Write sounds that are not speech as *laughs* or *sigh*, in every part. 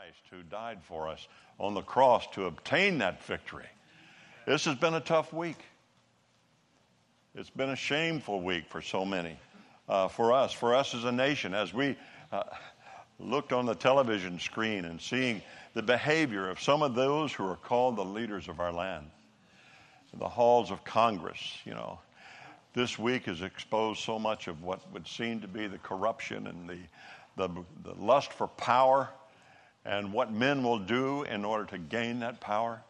Christ who died for us on the cross to obtain that victory. This has been a tough week. It's been a shameful week for so many. Uh, for us, for us as a nation, as we uh, looked on the television screen and seeing the behavior of some of those who are called the leaders of our land, the halls of Congress, you know, this week has exposed so much of what would seem to be the corruption and the, the, the lust for power and what men will do in order to gain that power.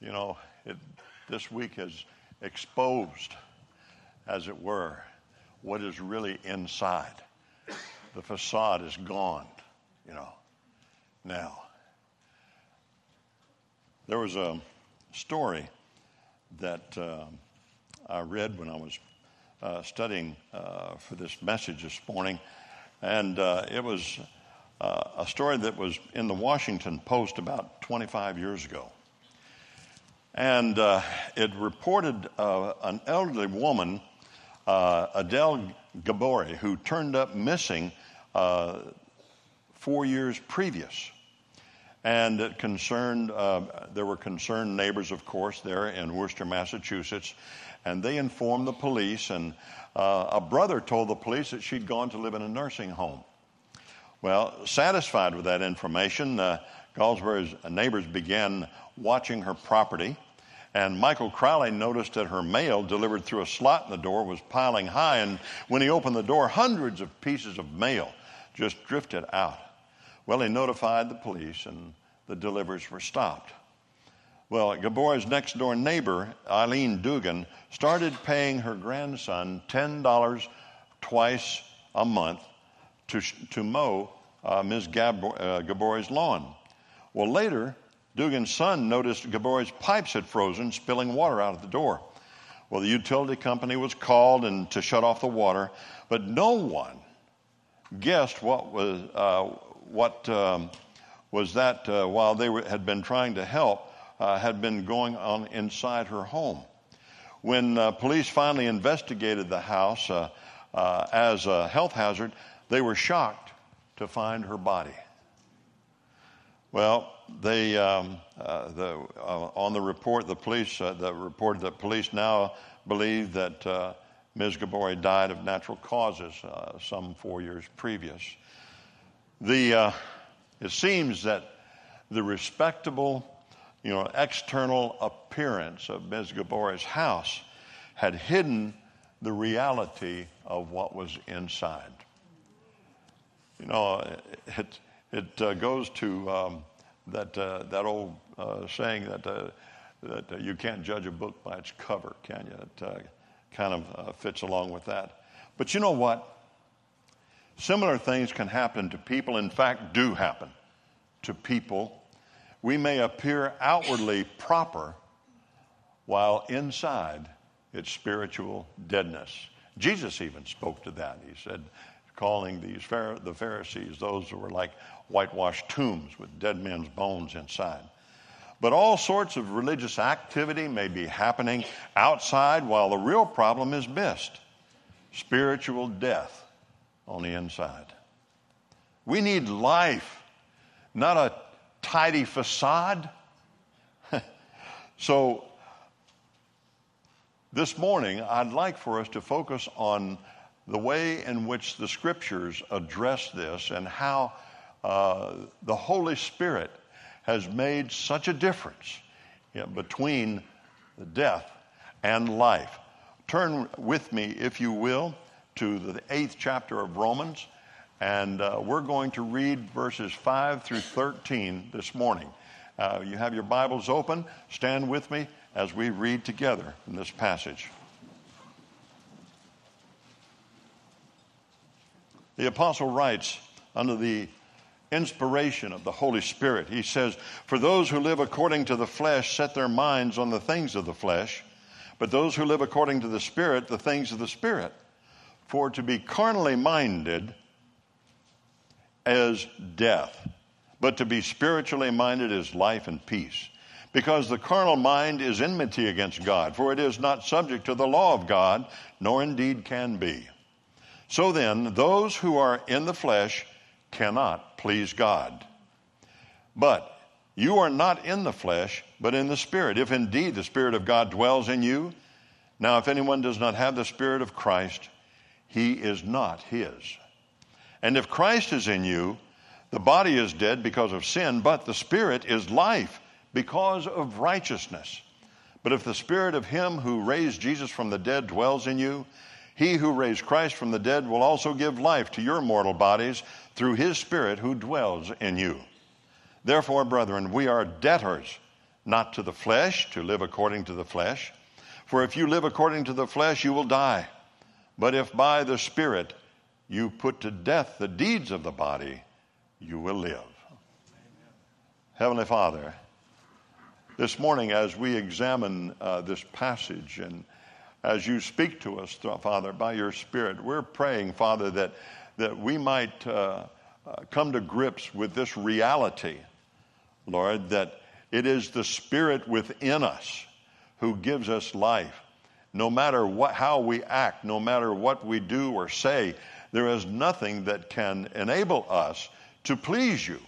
You know, it, this week has exposed, as it were, what is really inside. The facade is gone, you know, now. There was a story that uh, I read when I was uh, studying uh, for this message this morning, and uh, it was uh, a story that was in the Washington Post about 25 years ago. And uh, it reported an elderly woman, Adele Gaboury, who turned up missing four years previous and it concerned, uh, there were concerned neighbors, of course, there in Worcester, Massachusetts, and they informed the police, and uh, a brother told the police that she'd gone to live in a nursing home. Well, satisfied with that information, uh, neighbors began watching her property, and Michael Crowley noticed that her mail delivered through a slot in the door was piling high, and when he opened the door, hundreds of pieces of mail just drifted out. Well, he notified the police, and the deliveries were stopped. Well, Gaboury's next door neighbor, Eileen Dugan, started paying her grandson $10 twice a month to, to mow uh, Ms. Uh, Gaboury's lawn. Well, later, Dugan's son noticed Gaboury's pipes had frozen, spilling water out of the door. Well, the utility company was called and to shut off the water, but no one guessed what was, uh, what um, was that uh, while they were, had been trying to help, uh, had been going on inside her home. When uh, police finally investigated the house uh, uh, as a health hazard, they were shocked to find her body. Well, they um, uh, the, on the report, the police the reported that police now believe that Ms. Gaboury died of natural causes some four years previous. The, uh, it seems that the respectable, you know, external appearance of Ms. Gaboury's house had hidden the reality of what was inside. You know, it, it uh, goes to um, that, uh, that old uh, saying that, uh, that you can't judge a book by its cover, can you? It uh, kind of fits along with that. But you know what? Similar things can happen to people, in fact, do happen to people. We may appear outwardly proper while inside it's spiritual deadness. Jesus even spoke to that. He said, calling these the Pharisees those who were like whitewashed tombs with dead men's bones inside. But all sorts of religious activity may be happening outside while the real problem is missed spiritual death on the inside. We need life, not a tidy facade. *laughs* so, this morning, I'd like for us to focus on the way in which the scriptures address this and how uh, the Holy Spirit has made such a difference between death and life. Turn with me, if you will, to the eighth chapter of Romans, and uh, we're going to read verses 5 through 13 this morning. Uh, you have your Bibles open. Stand with me as we read together in this passage. The apostle writes under the inspiration of the Holy Spirit. He says, For those who live according to the flesh set their minds on the things of the flesh, but those who live according to the Spirit, the things of the Spirit. For to be carnally minded is death, but to be spiritually minded is life and peace. Because the carnal mind is enmity against God, for it is not subject to the law of God, nor indeed can be. So then, those who are in the flesh cannot please God. But you are not in the flesh, but in the Spirit, if indeed the Spirit of God dwells in you. Now, if anyone does not have the Spirit of Christ, he is not his. And if Christ is in you, the body is dead because of sin, but the Spirit is life because of righteousness. But if the Spirit of Him who raised Jesus from the dead dwells in you, He who raised Christ from the dead will also give life to your mortal bodies through His Spirit who dwells in you. Therefore, brethren, we are debtors, not to the flesh, to live according to the flesh. For if you live according to the flesh, you will die. But if by the Spirit you put to death the deeds of the body, you will live. Heavenly Father, this morning as we examine uh, this passage and as you speak to us, Father, by your Spirit, we're praying, Father, that, that we might uh, uh, come to grips with this reality Lord, that it is the Spirit within us who gives us life. No matter what, how we act, no matter what we do or say, there is nothing that can enable us to please you.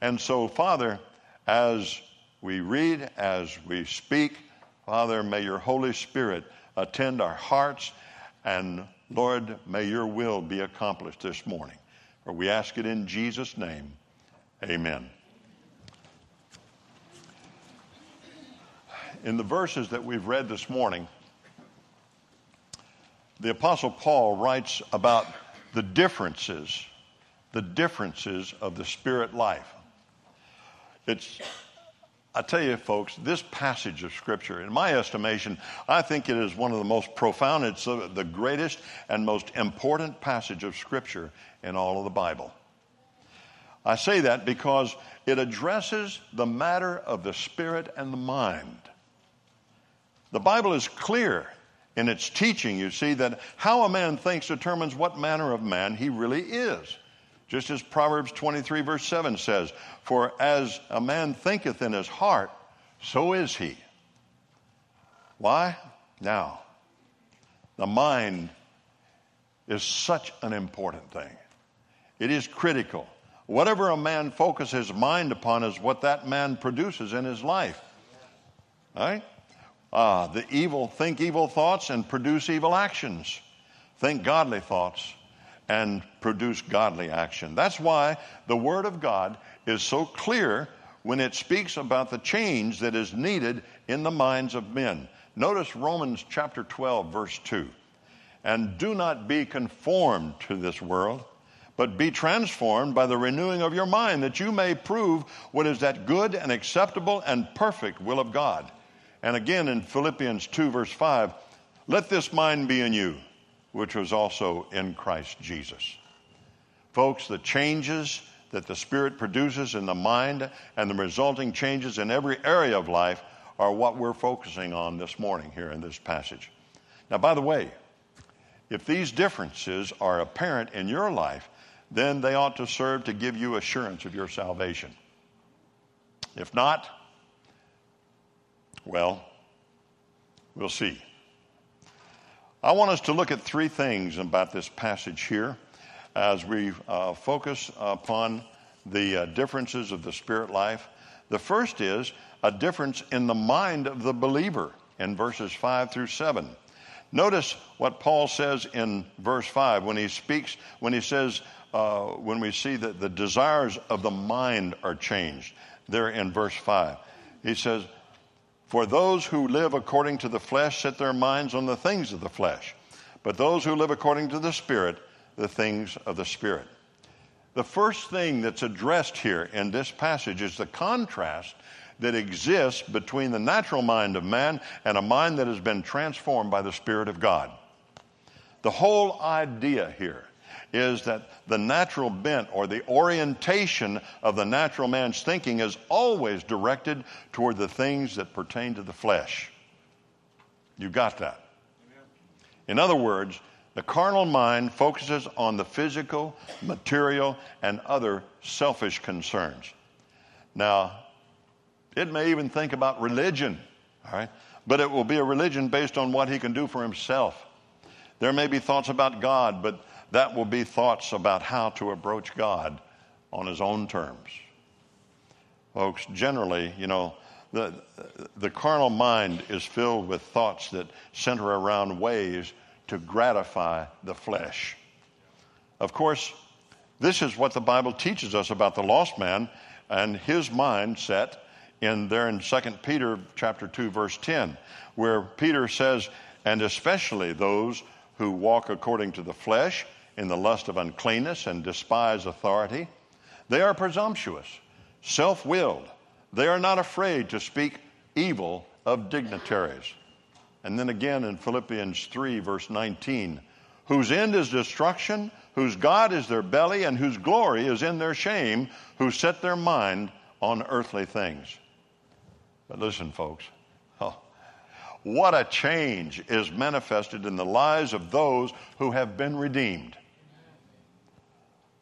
And so, Father, as we read, as we speak, Father, may your Holy Spirit attend our hearts, and Lord, may your will be accomplished this morning. For we ask it in Jesus' name. Amen. in the verses that we've read this morning, the Apostle Paul writes about the differences, the differences of the spirit life. It's, I tell you, folks, this passage of Scripture, in my estimation, I think it is one of the most profound, it's the greatest and most important passage of Scripture in all of the Bible. I say that because it addresses the matter of the spirit and the mind. The Bible is clear in its teaching, you see, that how a man thinks determines what manner of man he really is. Just as Proverbs 23, verse 7 says, For as a man thinketh in his heart, so is he. Why? Now, the mind is such an important thing. It is critical. Whatever a man focuses his mind upon is what that man produces in his life. Right? Ah, the evil, think evil thoughts and produce evil actions. Think godly thoughts and produce godly action. That's why the Word of God is so clear when it speaks about the change that is needed in the minds of men. Notice Romans chapter 12, verse 2. And do not be conformed to this world, but be transformed by the renewing of your mind, that you may prove what is that good and acceptable and perfect will of God. And again in Philippians 2, verse 5, let this mind be in you, which was also in Christ Jesus. Folks, the changes that the Spirit produces in the mind and the resulting changes in every area of life are what we're focusing on this morning here in this passage. Now, by the way, if these differences are apparent in your life, then they ought to serve to give you assurance of your salvation. If not, well, we'll see. I want us to look at three things about this passage here as we uh, focus upon the uh, differences of the spirit life. The first is a difference in the mind of the believer in verses 5 through 7. Notice what Paul says in verse 5 when he speaks, when he says, uh, when we see that the desires of the mind are changed, there in verse 5. He says, for those who live according to the flesh set their minds on the things of the flesh, but those who live according to the Spirit, the things of the Spirit. The first thing that's addressed here in this passage is the contrast that exists between the natural mind of man and a mind that has been transformed by the Spirit of God. The whole idea here is that the natural bent or the orientation of the natural man's thinking is always directed toward the things that pertain to the flesh. You got that? In other words, the carnal mind focuses on the physical, material, and other selfish concerns. Now, it may even think about religion, all right? But it will be a religion based on what he can do for himself. There may be thoughts about God, but that will be thoughts about how to approach God on his own terms. Folks, generally, you know, the, the carnal mind is filled with thoughts that center around ways to gratify the flesh. Of course, this is what the Bible teaches us about the lost man and his mindset in there in 2 Peter chapter 2 verse 10 where Peter says and especially those who walk according to the flesh in the lust of uncleanness and despise authority they are presumptuous self-willed they are not afraid to speak evil of dignitaries and then again in Philippians 3 verse 19 whose end is destruction whose God is their belly and whose glory is in their shame, who set their mind on earthly things. But listen, folks, oh, what a change is manifested in the lives of those who have been redeemed.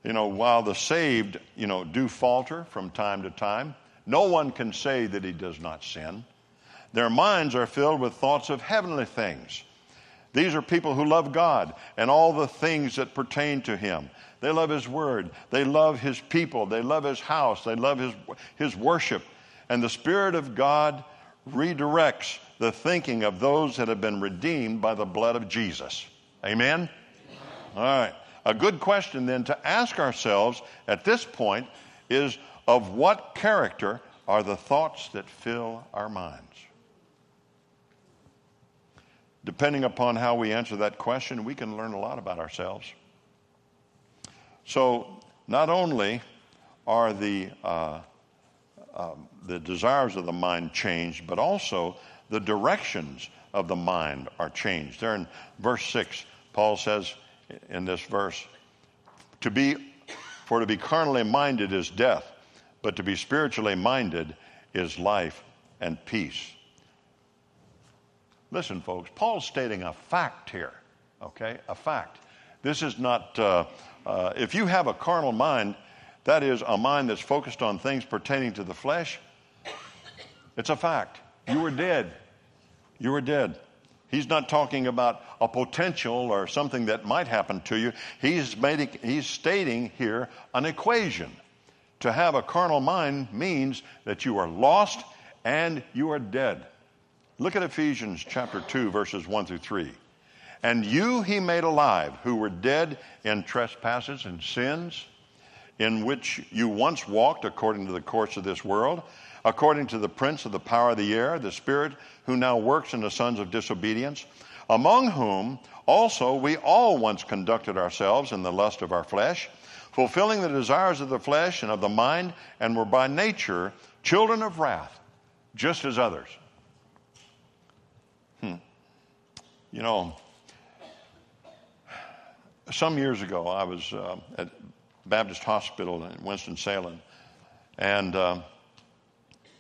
You know, while the saved, you know, do falter from time to time, no one can say that he does not sin. Their minds are filled with thoughts of heavenly things these are people who love God and all the things that pertain to Him. They love His Word. They love His people. They love His house. They love His, his worship. And the Spirit of God redirects the thinking of those that have been redeemed by the blood of Jesus. Amen? All right. A good question then to ask ourselves at this point is of what character are the thoughts that fill our minds? depending upon how we answer that question, we can learn a lot about ourselves. So, not only are the, uh, uh, the desires of the mind changed, but also the directions of the mind are changed. There in verse 6, Paul says in this verse, to be, for to be carnally minded is death, but to be spiritually minded is life and peace. Listen, folks, Paul's stating a fact here, okay? A fact. This is not, uh, uh, if you have a carnal mind, that is a mind that's focused on things pertaining to the flesh, it's a fact. You were dead. You were dead. He's not talking about a potential or something that might happen to you. He's, made, he's stating here an equation. To have a carnal mind means that you are lost and you are dead. Look at Ephesians chapter 2, verses 1 through 3. And you he made alive, who were dead in trespasses and sins, in which you once walked according to the course of this world, according to the prince of the power of the air, the spirit who now works in the sons of disobedience, among whom also we all once conducted ourselves in the lust of our flesh, fulfilling the desires of the flesh and of the mind, and were by nature children of wrath, just as others. You know, some years ago, I was uh, at Baptist Hospital in Winston-Salem, and uh,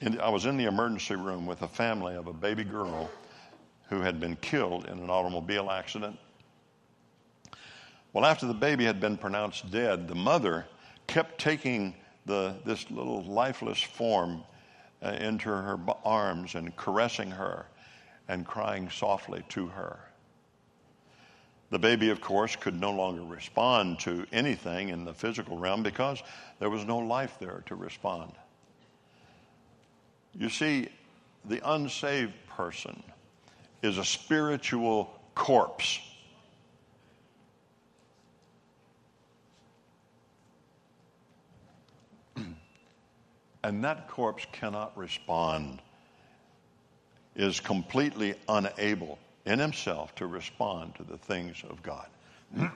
in, I was in the emergency room with a family of a baby girl who had been killed in an automobile accident. Well, after the baby had been pronounced dead, the mother kept taking the, this little lifeless form uh, into her arms and caressing her and crying softly to her. The baby, of course, could no longer respond to anything in the physical realm because there was no life there to respond. You see, the unsaved person is a spiritual corpse. *clears throat* and that corpse cannot respond, is completely unable in himself to respond to the things of God. *clears throat*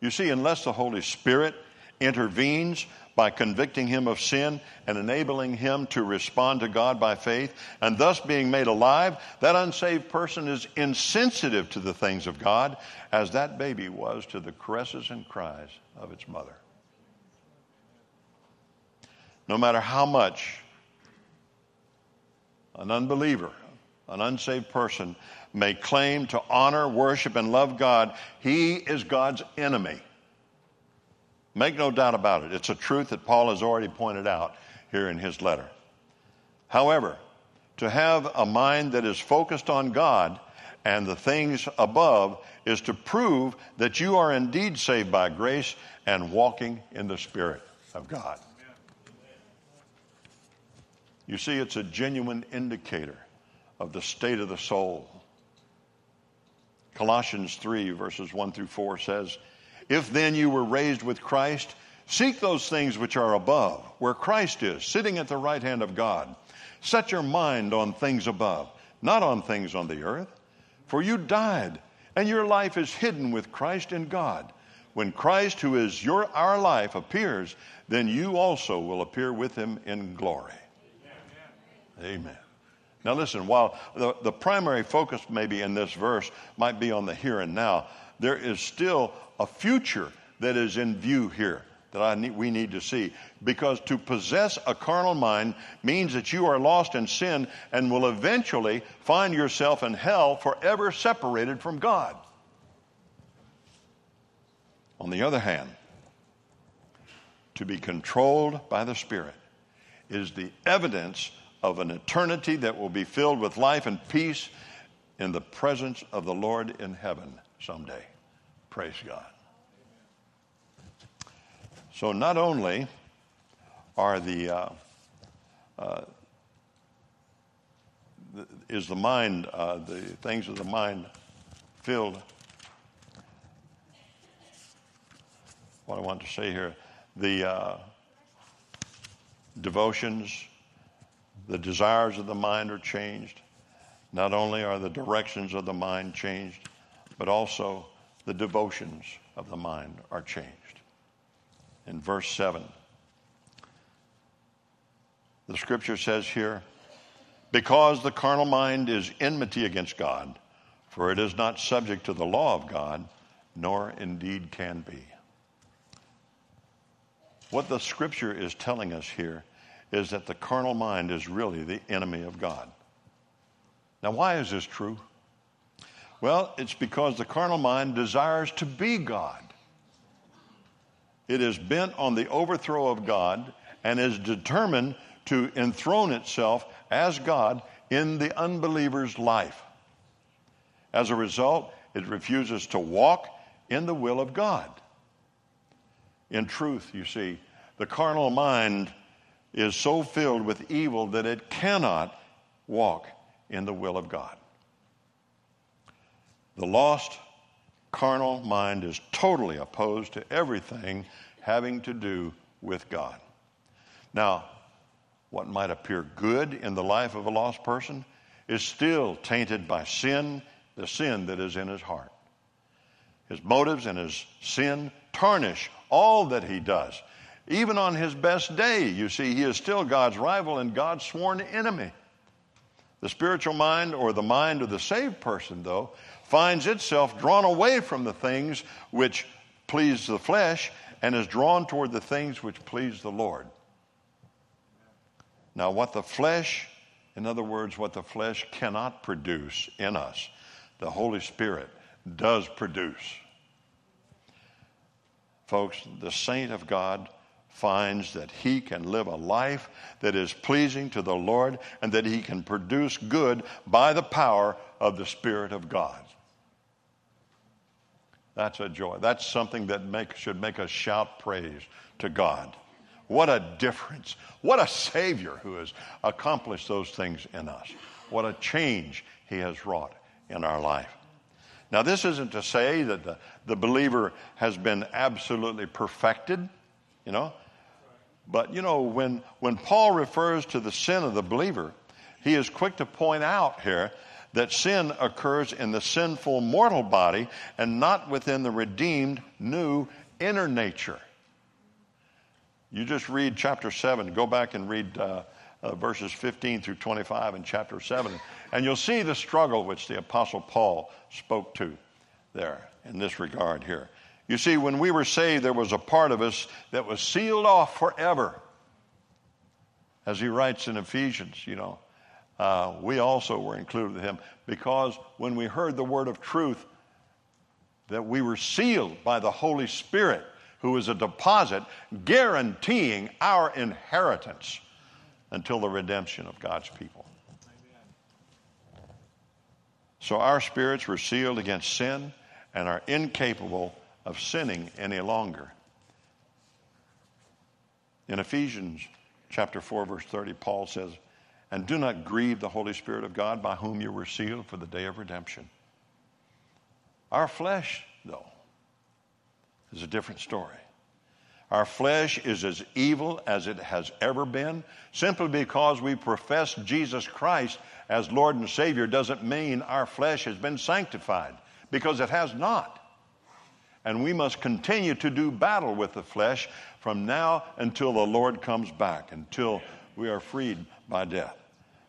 you see, unless the Holy Spirit intervenes by convicting him of sin and enabling him to respond to God by faith, and thus being made alive, that unsaved person is insensitive to the things of God as that baby was to the caresses and cries of its mother. No matter how much an unbeliever an unsaved person may claim to honor, worship, and love God, he is God's enemy. Make no doubt about it. It's a truth that Paul has already pointed out here in his letter. However, to have a mind that is focused on God and the things above is to prove that you are indeed saved by grace and walking in the Spirit of God. You see, it's a genuine indicator of the state of the soul. Colossians 3, verses 1 through 4 says, If then you were raised with Christ, seek those things which are above, where Christ is, sitting at the right hand of God. Set your mind on things above, not on things on the earth. For you died, and your life is hidden with Christ in God. When Christ, who is your, our life, appears, then you also will appear with him in glory. Amen. Amen. Now, listen, while the, the primary focus, maybe in this verse, might be on the here and now, there is still a future that is in view here that I need, we need to see. Because to possess a carnal mind means that you are lost in sin and will eventually find yourself in hell forever separated from God. On the other hand, to be controlled by the Spirit is the evidence of an eternity that will be filled with life and peace in the presence of the Lord in heaven someday. Praise God. So, not only are the, uh, uh, is the mind, uh, the things of the mind filled, what I want to say here, the uh, devotions, the desires of the mind are changed. Not only are the directions of the mind changed, but also the devotions of the mind are changed in verse 7. The scripture says here, because the carnal mind is enmity against God, for it is not subject to the law of God, nor indeed can be. What the scripture is telling us here is that the carnal mind is really the enemy of God. Now, why is this true? Well, it's because the carnal mind desires to be God. It is bent on the overthrow of God and is determined to enthrone itself as God in the unbeliever's life. As a result, it refuses to walk in the will of God. In truth, you see, the carnal mind is so filled with evil that it cannot walk in the will of God. The lost carnal mind is totally opposed to everything having to do with God. Now, what might appear good in the life of a lost person is still tainted by sin, the sin that is in his heart. His motives and his sin tarnish all that he does. Even on his best day, you see, he is still God's rival and God's sworn enemy. The spiritual mind or the mind of the saved person, though, finds itself drawn away from the things which please the flesh and is drawn toward the things which please the Lord. Now, what the flesh, in other words, what the flesh cannot produce in us, the Holy Spirit does produce. Folks, the saint of God finds that he can live a life that is pleasing to the Lord and that he can produce good by the power of the Spirit of God. That's a joy. That's something that make, should make us shout praise to God. What a difference. What a Savior who has accomplished those things in us. What a change He has wrought in our life. Now, this isn't to say that the, the believer has been absolutely perfected, you know. But, you know, when, when Paul refers to the sin of the believer, he is quick to point out here that sin occurs in the sinful mortal body and not within the redeemed new inner nature. You just read chapter 7, go back and read uh, uh, verses 15 through 25 in chapter 7, and you'll see the struggle which the Apostle Paul spoke to there in this regard here. You see, when we were saved, there was a part of us that was sealed off forever. As he writes in Ephesians, you know, uh, we also were included with him because when we heard the word of truth, that we were sealed by the Holy Spirit, who is a deposit guaranteeing our inheritance until the redemption of God's people. So our spirits were sealed against sin and are incapable of sinning any longer. In Ephesians chapter 4 verse 30 Paul says, "And do not grieve the Holy Spirit of God by whom you were sealed for the day of redemption." Our flesh, though, is a different story. Our flesh is as evil as it has ever been. Simply because we profess Jesus Christ as Lord and Savior doesn't mean our flesh has been sanctified, because it has not. And we must continue to do battle with the flesh from now until the Lord comes back, until we are freed by death.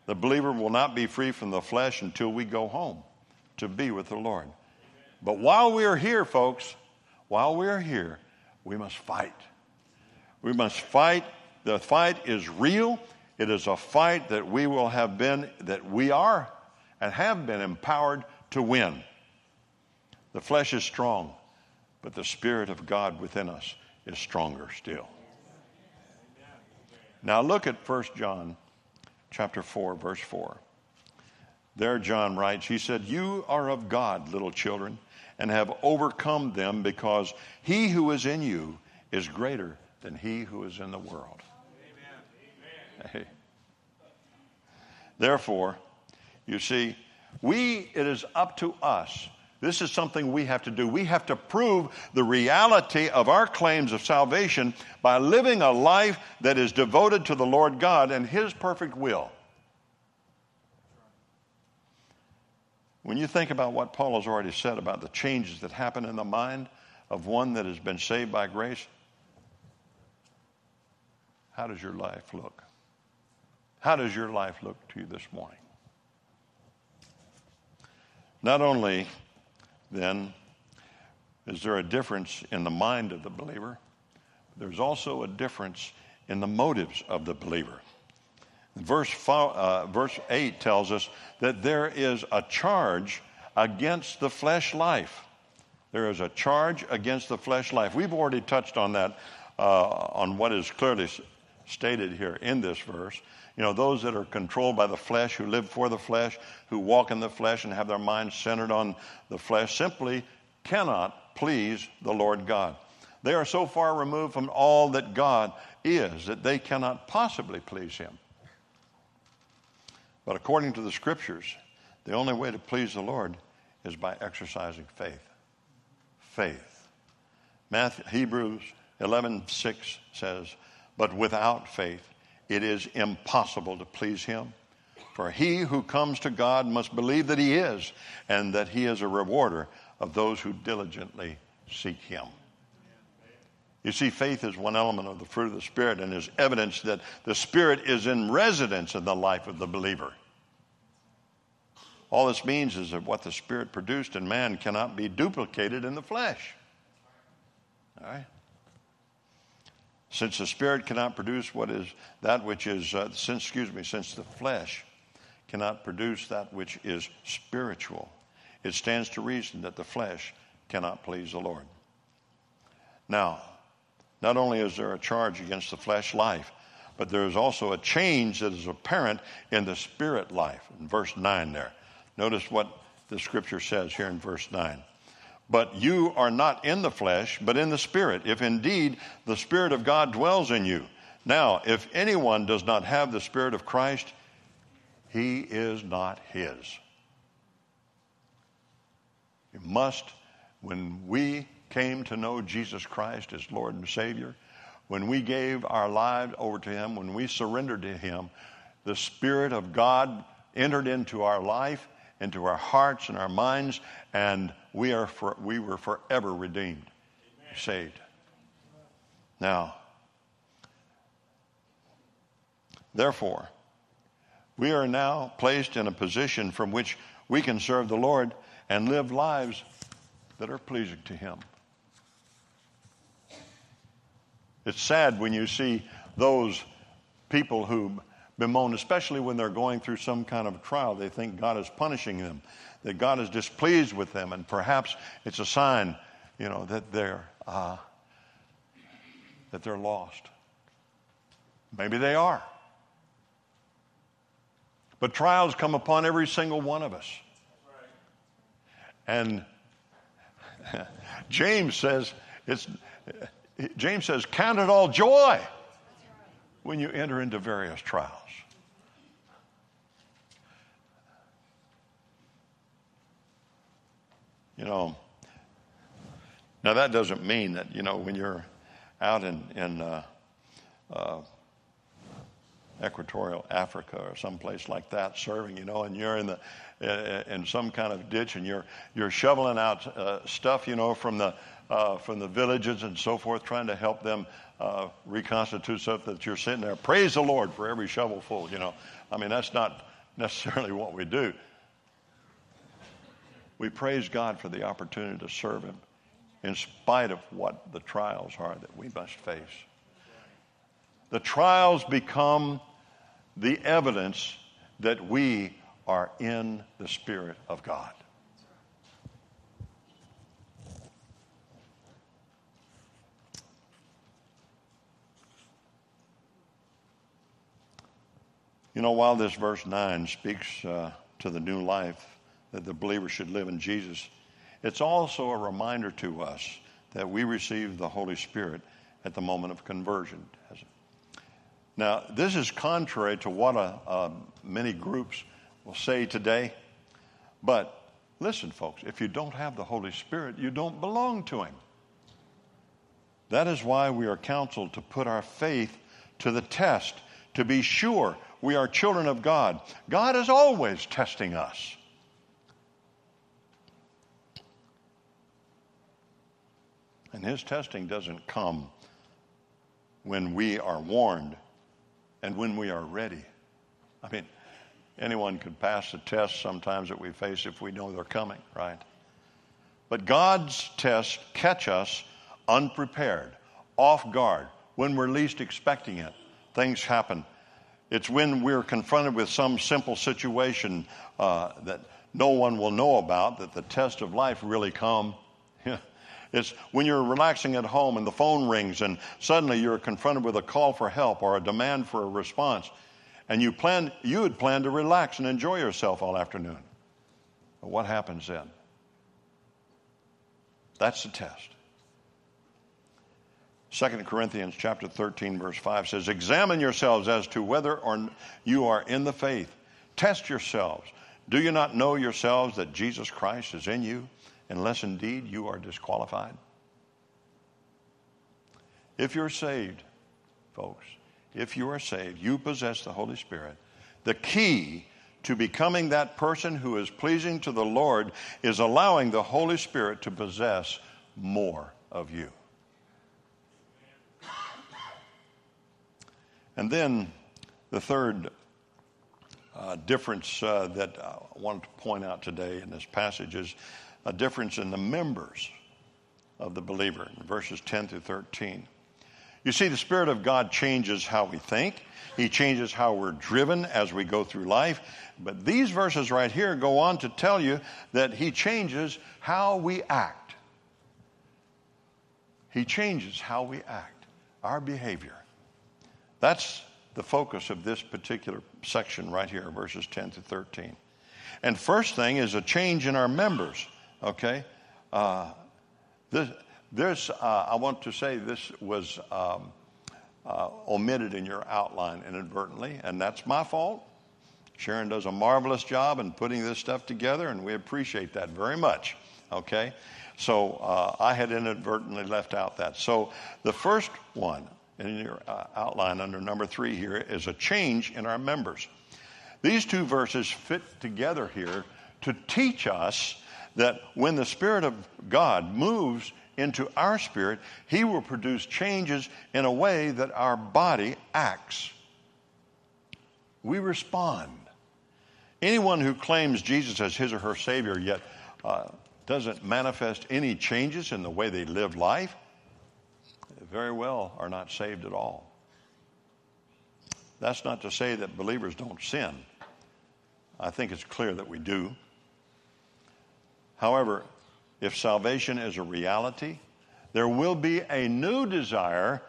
The believer will not be free from the flesh until we go home to be with the Lord. But while we are here, folks, while we are here, we must fight. We must fight. The fight is real. It is a fight that we will have been, that we are and have been empowered to win. The flesh is strong, but the Spirit of God within us is stronger still. Now look at 1 John chapter 4, verse 4. There, John writes, he said, You are of God, little children, and have overcome them because he who is in you is greater than he who is in the world. Amen. Hey. Therefore, you see, we, it is up to us. This is something we have to do. We have to prove the reality of our claims of salvation by living a life that is devoted to the Lord God and His perfect will. When you think about what Paul has already said about the changes that happen in the mind of one that has been saved by grace, how does your life look? How does your life look to you this morning? Not only, then, is there a difference in the mind of the believer, there's also a difference in the motives of the believer. Verse, uh, verse 8 tells us that there is a charge against the flesh life. There is a charge against the flesh life. We've already touched on that, uh, on what is clearly stated here in this verse. You know, those that are controlled by the flesh, who live for the flesh, who walk in the flesh and have their minds centered on the flesh, simply cannot please the Lord God. They are so far removed from all that God is that they cannot possibly please Him. But according to the scriptures, the only way to please the Lord is by exercising faith. Faith. Matthew, Hebrews 11:6 says, but without faith, it is impossible to please him. For he who comes to God must believe that he is, and that he is a rewarder of those who diligently seek him. You see, faith is one element of the fruit of the Spirit and is evidence that the Spirit is in residence in the life of the believer. All this means is that what the Spirit produced in man cannot be duplicated in the flesh. All right? Since the spirit cannot produce what is that which is, uh, since, excuse me, since the flesh cannot produce that which is spiritual, it stands to reason that the flesh cannot please the Lord. Now, not only is there a charge against the flesh life, but there is also a change that is apparent in the spirit life. In verse 9 there. Notice what the scripture says here in verse 9. But you are not in the flesh, but in the Spirit, if indeed the Spirit of God dwells in you. Now, if anyone does not have the Spirit of Christ, he is not his. You must, when we came to know Jesus Christ as Lord and Savior, when we gave our lives over to Him, when we surrendered to Him, the Spirit of God entered into our life, into our hearts and our minds, and we, are for, we were forever redeemed, Amen. saved. Now, therefore, we are now placed in a position from which we can serve the Lord and live lives that are pleasing to Him. It's sad when you see those people who bemoan, especially when they're going through some kind of trial. They think God is punishing them that God is displeased with them, and perhaps it's a sign, you know, that they're uh, that they're lost. Maybe they are. But trials come upon every single one of us. And *laughs* James says, it's, James says, count it all joy when you enter into various trials. You know, now that doesn't mean that, you know, when you're out in, in uh, uh, equatorial Africa or someplace like that serving, you know, and you're in the in some kind of ditch and you're you're shoveling out uh, stuff, you know, from the uh, from the villages and so forth, trying to help them uh, reconstitute stuff that you're sitting there. Praise the Lord for every shovelful, you know. I mean, that's not necessarily *laughs* what we do. We praise God for the opportunity to serve Him in spite of what the trials are that we must face. The trials become the evidence that we are in the Spirit of God. You know, while this verse 9 speaks uh, to the new life that the believer should live in Jesus, it's also a reminder to us that we receive the Holy Spirit at the moment of conversion. Now, this is contrary to what a, a, many groups will say today. But listen, folks, if you don't have the Holy Spirit, you don't belong to Him. That is why we are counseled to put our faith to the test, to be sure we are children of God. God is always testing us. And his testing doesn't come when we are warned and when we are ready. I mean, anyone could pass the test sometimes that we face if we know they're coming, right? But God's tests catch us unprepared, off guard, when we're least expecting it. Things happen it's when we're confronted with some simple situation uh, that no one will know about that the test of life really come. It's when you're relaxing at home and the phone rings and suddenly you're confronted with a call for help or a demand for a response. And you plan you had planned to relax and enjoy yourself all afternoon. But what happens then? That's the test. 2 Corinthians chapter 13 verse 5 says, "Examine yourselves as to whether or you are in the faith. Test yourselves. Do you not know yourselves that Jesus Christ is in you, unless indeed you are disqualified?" If you're saved, folks, if you are saved, you possess the Holy Spirit. The key to becoming that person who is pleasing to the Lord is allowing the Holy Spirit to possess more of you. And then the third uh, difference uh, that I wanted to point out today in this passage is a difference in the members of the believer verses 10 through 13. You see, the Spirit of God changes how we think. He changes how we're driven as we go through life. But these verses right here go on to tell you that He changes how we act. He changes how we act, our behavior. That's the focus of this particular section right here, verses 10 to 13. And first thing is a change in our members, okay? Uh, this, this uh, I want to say this was um, uh, omitted in your outline inadvertently, and that's my fault. Sharon does a marvelous job in putting this stuff together, and we appreciate that very much, okay? So uh, I had inadvertently left out that. So the first one, in your uh, outline under number three here is a change in our members. These two verses fit together here to teach us that when the Spirit of God moves into our spirit, He will produce changes in a way that our body acts. We respond. Anyone who claims Jesus as his or her Savior yet uh, doesn't manifest any changes in the way they live life very well are not saved at all. That's not to say that believers don't sin. I think it's clear that we do. However, if salvation is a reality, there will be a new desire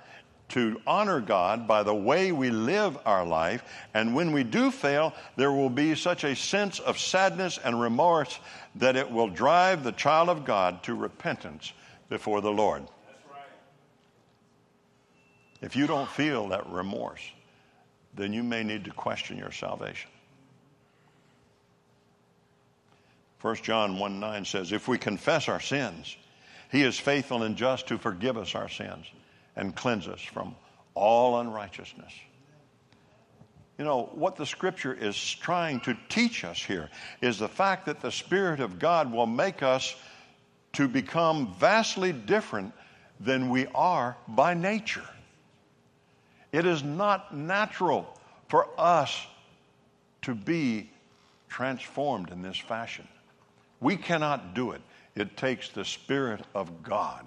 to honor God by the way we live our life. And when we do fail, there will be such a sense of sadness and remorse that it will drive the child of God to repentance before the Lord. If you don't feel that remorse, then you may need to question your salvation. 1 John 1 9 says, If we confess our sins, he is faithful and just to forgive us our sins and cleanse us from all unrighteousness. You know, what the scripture is trying to teach us here is the fact that the Spirit of God will make us to become vastly different than we are by nature. It is not natural for us to be transformed in this fashion. We cannot do it. It takes the Spirit of God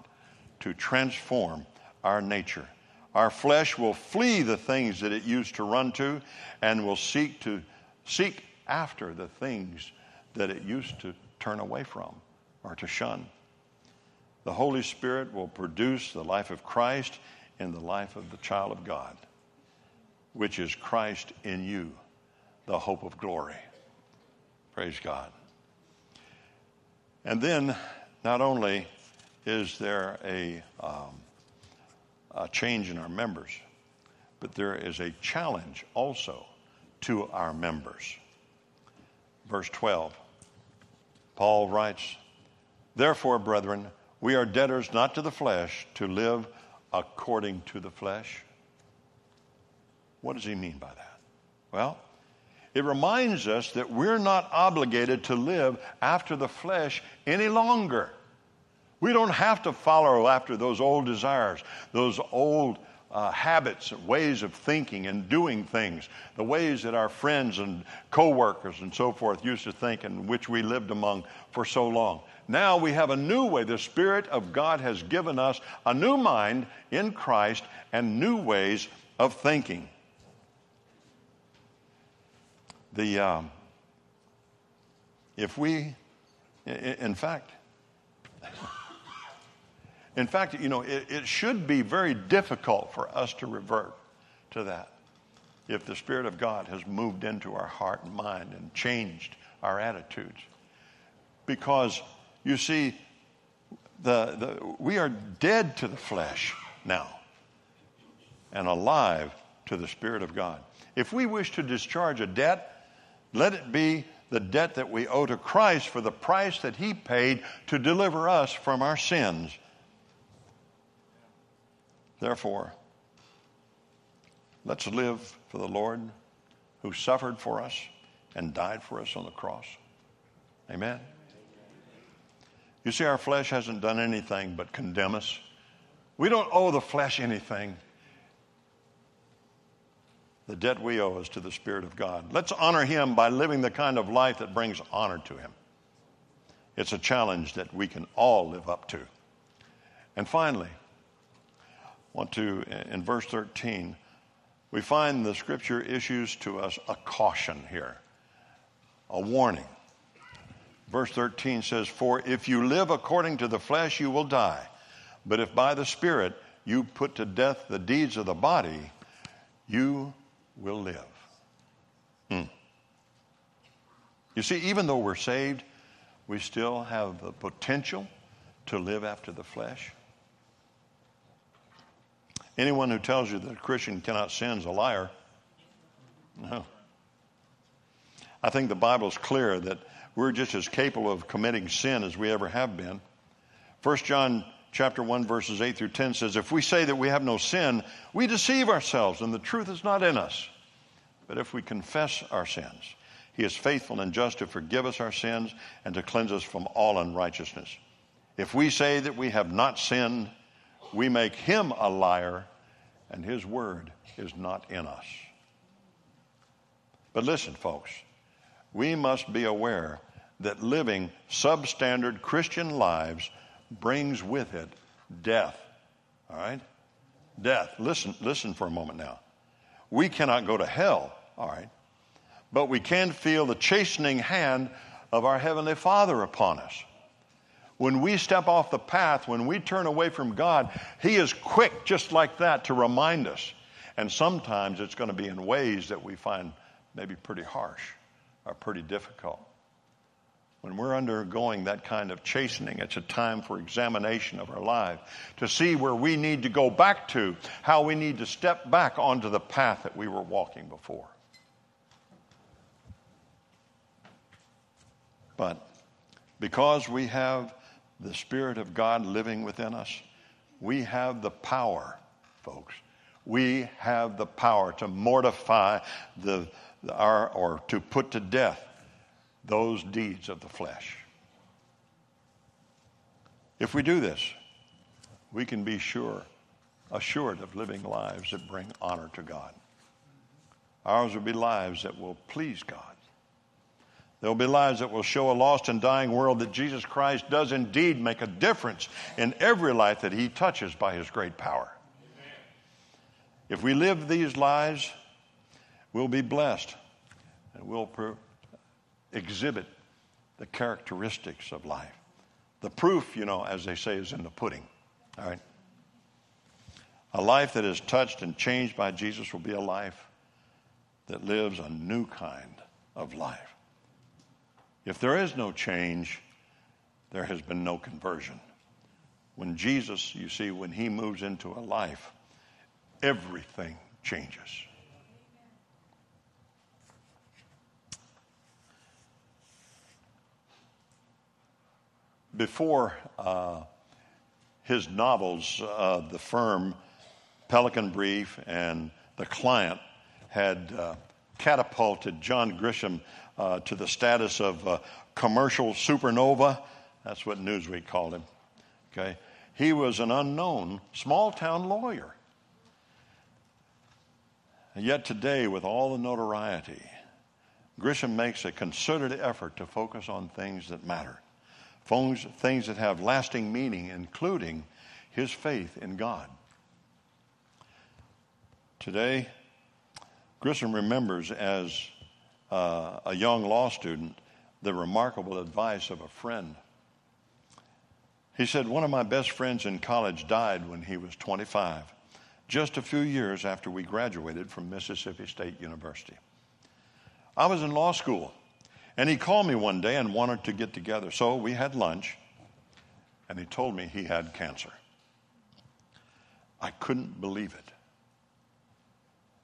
to transform our nature. Our flesh will flee the things that it used to run to and will seek to seek after the things that it used to turn away from or to shun. The Holy Spirit will produce the life of Christ in the life of the child of God, which is Christ in you, the hope of glory. Praise God. And then, not only is there a um, a change in our members, but there is a challenge also to our members. Verse 12, Paul writes, Therefore, brethren, we are debtors not to the flesh to live according to the flesh. What does he mean by that? Well, it reminds us that we're not obligated to live after the flesh any longer. We don't have to follow after those old desires, those old uh, habits, ways of thinking and doing things, the ways that our friends and coworkers and so forth used to think and which we lived among for so long. Now we have a new way. The Spirit of God has given us a new mind in Christ and new ways of thinking. The, um, if we, in fact, in fact, you know, it, it should be very difficult for us to revert to that if the Spirit of God has moved into our heart and mind and changed our attitudes. Because, you see, the, the, we are dead to the flesh now and alive to the Spirit of God. If we wish to discharge a debt, let it be the debt that we owe to Christ for the price that He paid to deliver us from our sins Therefore, let's live for the Lord who suffered for us and died for us on the cross. Amen. You see, our flesh hasn't done anything but condemn us. We don't owe the flesh anything. The debt we owe is to the Spirit of God. Let's honor Him by living the kind of life that brings honor to Him. It's a challenge that we can all live up to. And finally, want to, in verse 13, we find the scripture issues to us a caution here, a warning. Verse 13 says, For if you live according to the flesh, you will die. But if by the Spirit you put to death the deeds of the body, you will live. Hmm. You see, even though we're saved, we still have the potential to live after the flesh. Anyone who tells you that a Christian cannot sin is a liar. No. I think the Bible's clear that we're just as capable of committing sin as we ever have been. 1 John chapter 1 verses 8 through 10 says if we say that we have no sin, we deceive ourselves and the truth is not in us. But if we confess our sins, he is faithful and just to forgive us our sins and to cleanse us from all unrighteousness. If we say that we have not sinned, we make him a liar, and his word is not in us. But listen, folks, we must be aware that living substandard Christian lives brings with it death. All right? Death. Listen, listen for a moment now. We cannot go to hell, all right? But we can feel the chastening hand of our Heavenly Father upon us. When we step off the path, when we turn away from God, He is quick just like that to remind us. And sometimes it's going to be in ways that we find maybe pretty harsh or pretty difficult. When we're undergoing that kind of chastening, it's a time for examination of our life to see where we need to go back to, how we need to step back onto the path that we were walking before. But because we have the Spirit of God living within us, we have the power, folks. We have the power to mortify the, our, or to put to death those deeds of the flesh. If we do this, we can be sure, assured of living lives that bring honor to God. Ours will be lives that will please God. There will be lives that will show a lost and dying world that Jesus Christ does indeed make a difference in every life that he touches by his great power. If we live these lives, we'll be blessed and we'll exhibit the characteristics of life. The proof, you know, as they say, is in the pudding. All right? A life that is touched and changed by Jesus will be a life that lives a new kind of life. If there is no change, there has been no conversion. When Jesus, you see, when he moves into a life, everything changes. Before uh, his novels, uh, the firm Pelican Brief and The Client had uh, catapulted John Grisham uh, to the status of uh, commercial supernova. That's what Newsweek called him. Okay, he was an unknown small town lawyer. And yet today, with all the notoriety, Grisham makes a concerted effort to focus on things that matter, things that have lasting meaning, including his faith in God. Today, Grisham remembers as uh, a young law student the remarkable advice of a friend. He said, One of my best friends in college died when he was 25, just a few years after we graduated from Mississippi State University. I was in law school, and he called me one day and wanted to get together. So we had lunch, and he told me he had cancer. I couldn't believe it.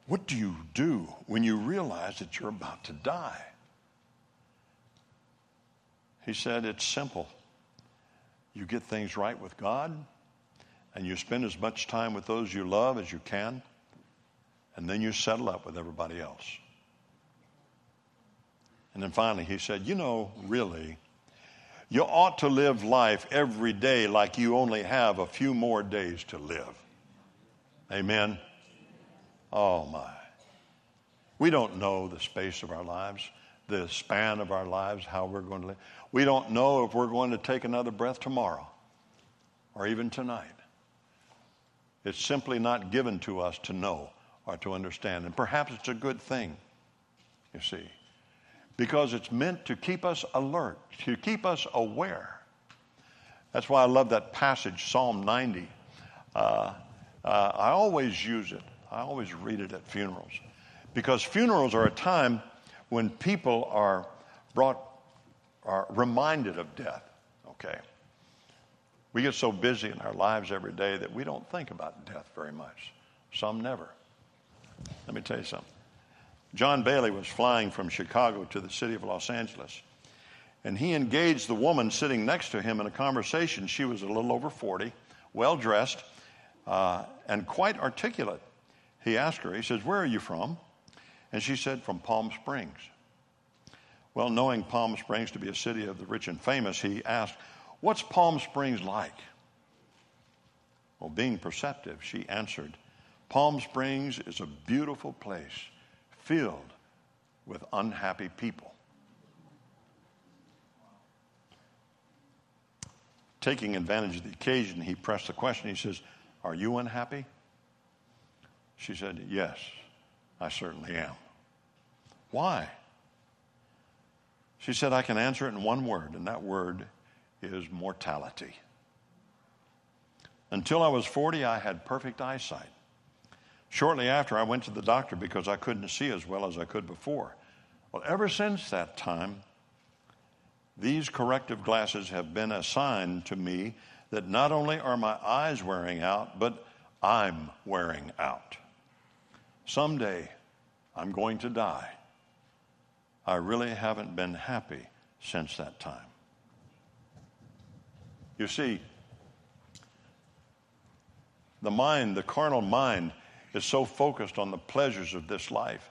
What do you do when you realize that you're about to die? He said, It's simple. You get things right with God, and you spend as much time with those you love as you can, and then you settle up with everybody else. And then finally, he said, You know, really, you ought to live life every day like you only have a few more days to live. Amen. Oh, my. We don't know the space of our lives, the span of our lives, how we're going to live. We don't know if we're going to take another breath tomorrow or even tonight. It's simply not given to us to know or to understand. And perhaps it's a good thing, you see, because it's meant to keep us alert, to keep us aware. That's why I love that passage, Psalm 90. Uh, uh, I always use it I always read it at funerals because funerals are a time when people are brought, are reminded of death. Okay. We get so busy in our lives every day that we don't think about death very much. Some never. Let me tell you something. John Bailey was flying from Chicago to the city of Los Angeles, and he engaged the woman sitting next to him in a conversation. She was a little over 40, well dressed, uh, and quite articulate he asked her, he says, Where are you from? And she said, From Palm Springs. Well, knowing Palm Springs to be a city of the rich and famous, he asked, What's Palm Springs like? Well, being perceptive, she answered, Palm Springs is a beautiful place filled with unhappy people. Taking advantage of the occasion, he pressed the question. He says, Are you unhappy? She said, Yes, I certainly am. Why? She said, I can answer it in one word, and that word is mortality. Until I was 40, I had perfect eyesight. Shortly after, I went to the doctor because I couldn't see as well as I could before. Well, ever since that time, these corrective glasses have been a sign to me that not only are my eyes wearing out, but I'm wearing out. Someday I'm going to die. I really haven't been happy since that time. You see, the mind, the carnal mind, is so focused on the pleasures of this life,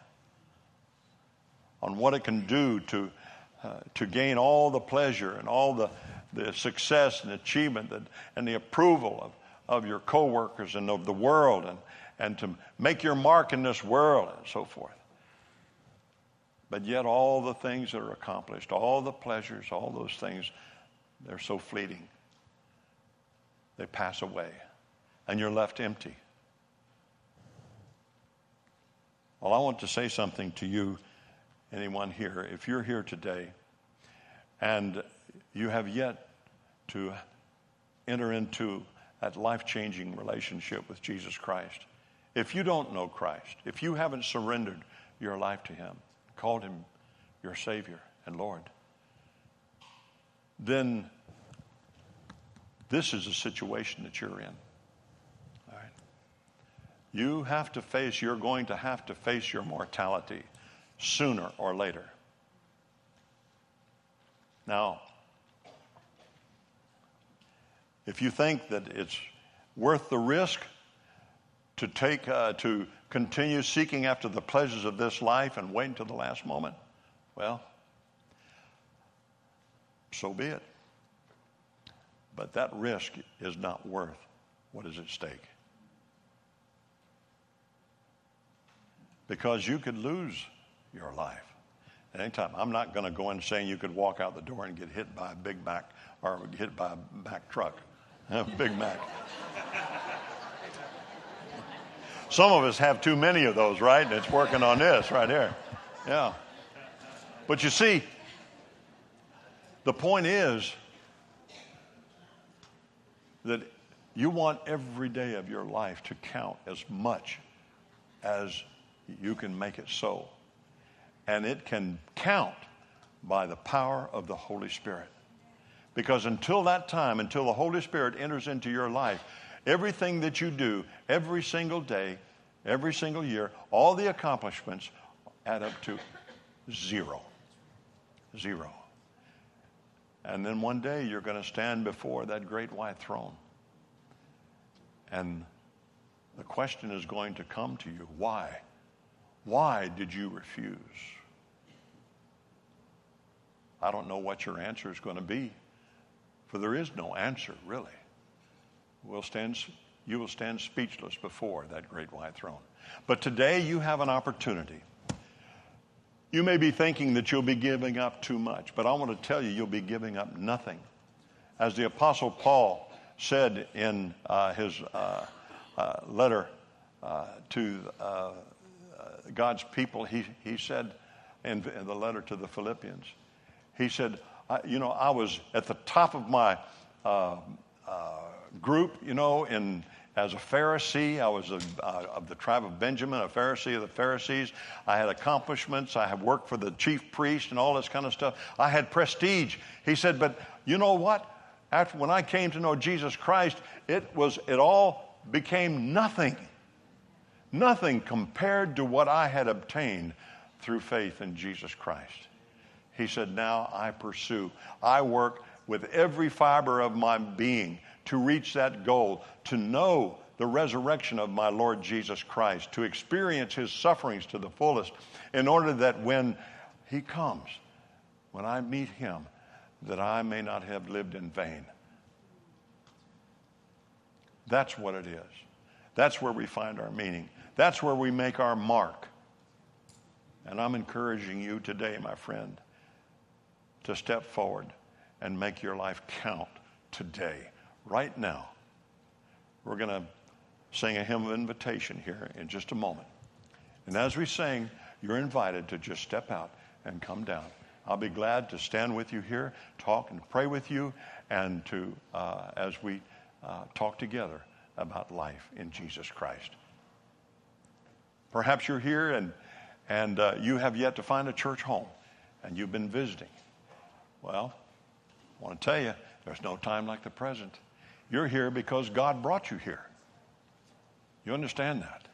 on what it can do to, uh, to gain all the pleasure and all the, the success and achievement and, and the approval of, of your coworkers and of the world and, and to make your mark in this world and so forth. But yet, all the things that are accomplished, all the pleasures, all those things, they're so fleeting. They pass away, and you're left empty. Well, I want to say something to you, anyone here. If you're here today and you have yet to enter into that life changing relationship with Jesus Christ, if you don't know Christ, if you haven't surrendered your life to Him, called Him your Savior and Lord, then this is a situation that you're in. You have to face, you're going to have to face your mortality sooner or later. Now, if you think that it's worth the risk to take uh, to continue seeking after the pleasures of this life and wait until the last moment, well, so be it. But that risk is not worth what is at stake. Because you could lose your life at any time. I'm not going to go in saying you could walk out the door and get hit by a Big Mac or hit by a Mack truck. *laughs* Big Mac. Some of us have too many of those, right? And it's working on this right here. Yeah. But you see, the point is that you want every day of your life to count as much as you can make it so. And it can count by the power of the Holy Spirit. Because until that time, until the Holy Spirit enters into your life, everything that you do every single day, every single year, all the accomplishments add up to zero. Zero. And then one day you're going to stand before that great white throne. And the question is going to come to you why? Why did you refuse? I don't know what your answer is going to be, for there is no answer, really. We'll stand, you will stand speechless before that great white throne. But today you have an opportunity you may be thinking that you'll be giving up too much, but I want to tell you, you'll be giving up nothing. As the Apostle Paul said in uh, his uh, uh, letter uh, to uh, God's people, he, he said in, in, the letter to the Philippians, he said, You know, I was at the top of my group, you know, in as a Pharisee. I was a, uh, of the tribe of Benjamin, a Pharisee of the Pharisees. I had accomplishments. I had worked for the chief priest and all this kind of stuff. I had prestige. He said, but you know what? After when I came to know Jesus Christ, it was it all became nothing. Nothing compared to what I had obtained through faith in Jesus Christ. He said, Now I pursue. I work with every fiber of my being to reach that goal, to know the resurrection of my Lord Jesus Christ, to experience his sufferings to the fullest, in order that when he comes, when I meet him, that I may not have lived in vain. That's what it is. That's where we find our meaning. That's where we make our mark. And I'm encouraging you today, my friend, to step forward and make your life count today right now. We're going to sing a hymn of invitation here in just a moment. And as we sing, you're invited to just step out and come down I'll be glad to stand with you here, talk and pray with you, and to uh, as we uh, talk together about life in Jesus Christ. Perhaps you're here and and uh, you have yet to find a church home, and you've been visiting. Well, I want to tell you, there's no time like the present. You're here because God brought you here. You understand that?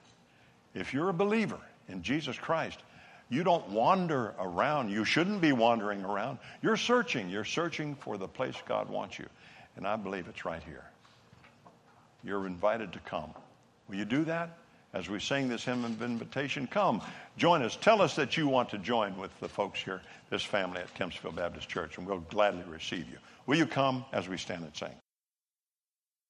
If you're a believer in Jesus Christ, you don't wander around. You shouldn't be wandering around. You're searching. You're searching for the place God wants you. And I believe it's right here. You're invited to come. Will you do that? As we sing this hymn of invitation, come, join us. Tell us that you want to join with the folks here, this family at Kempsville Baptist Church, and we'll gladly receive you. Will you come as we stand and sing?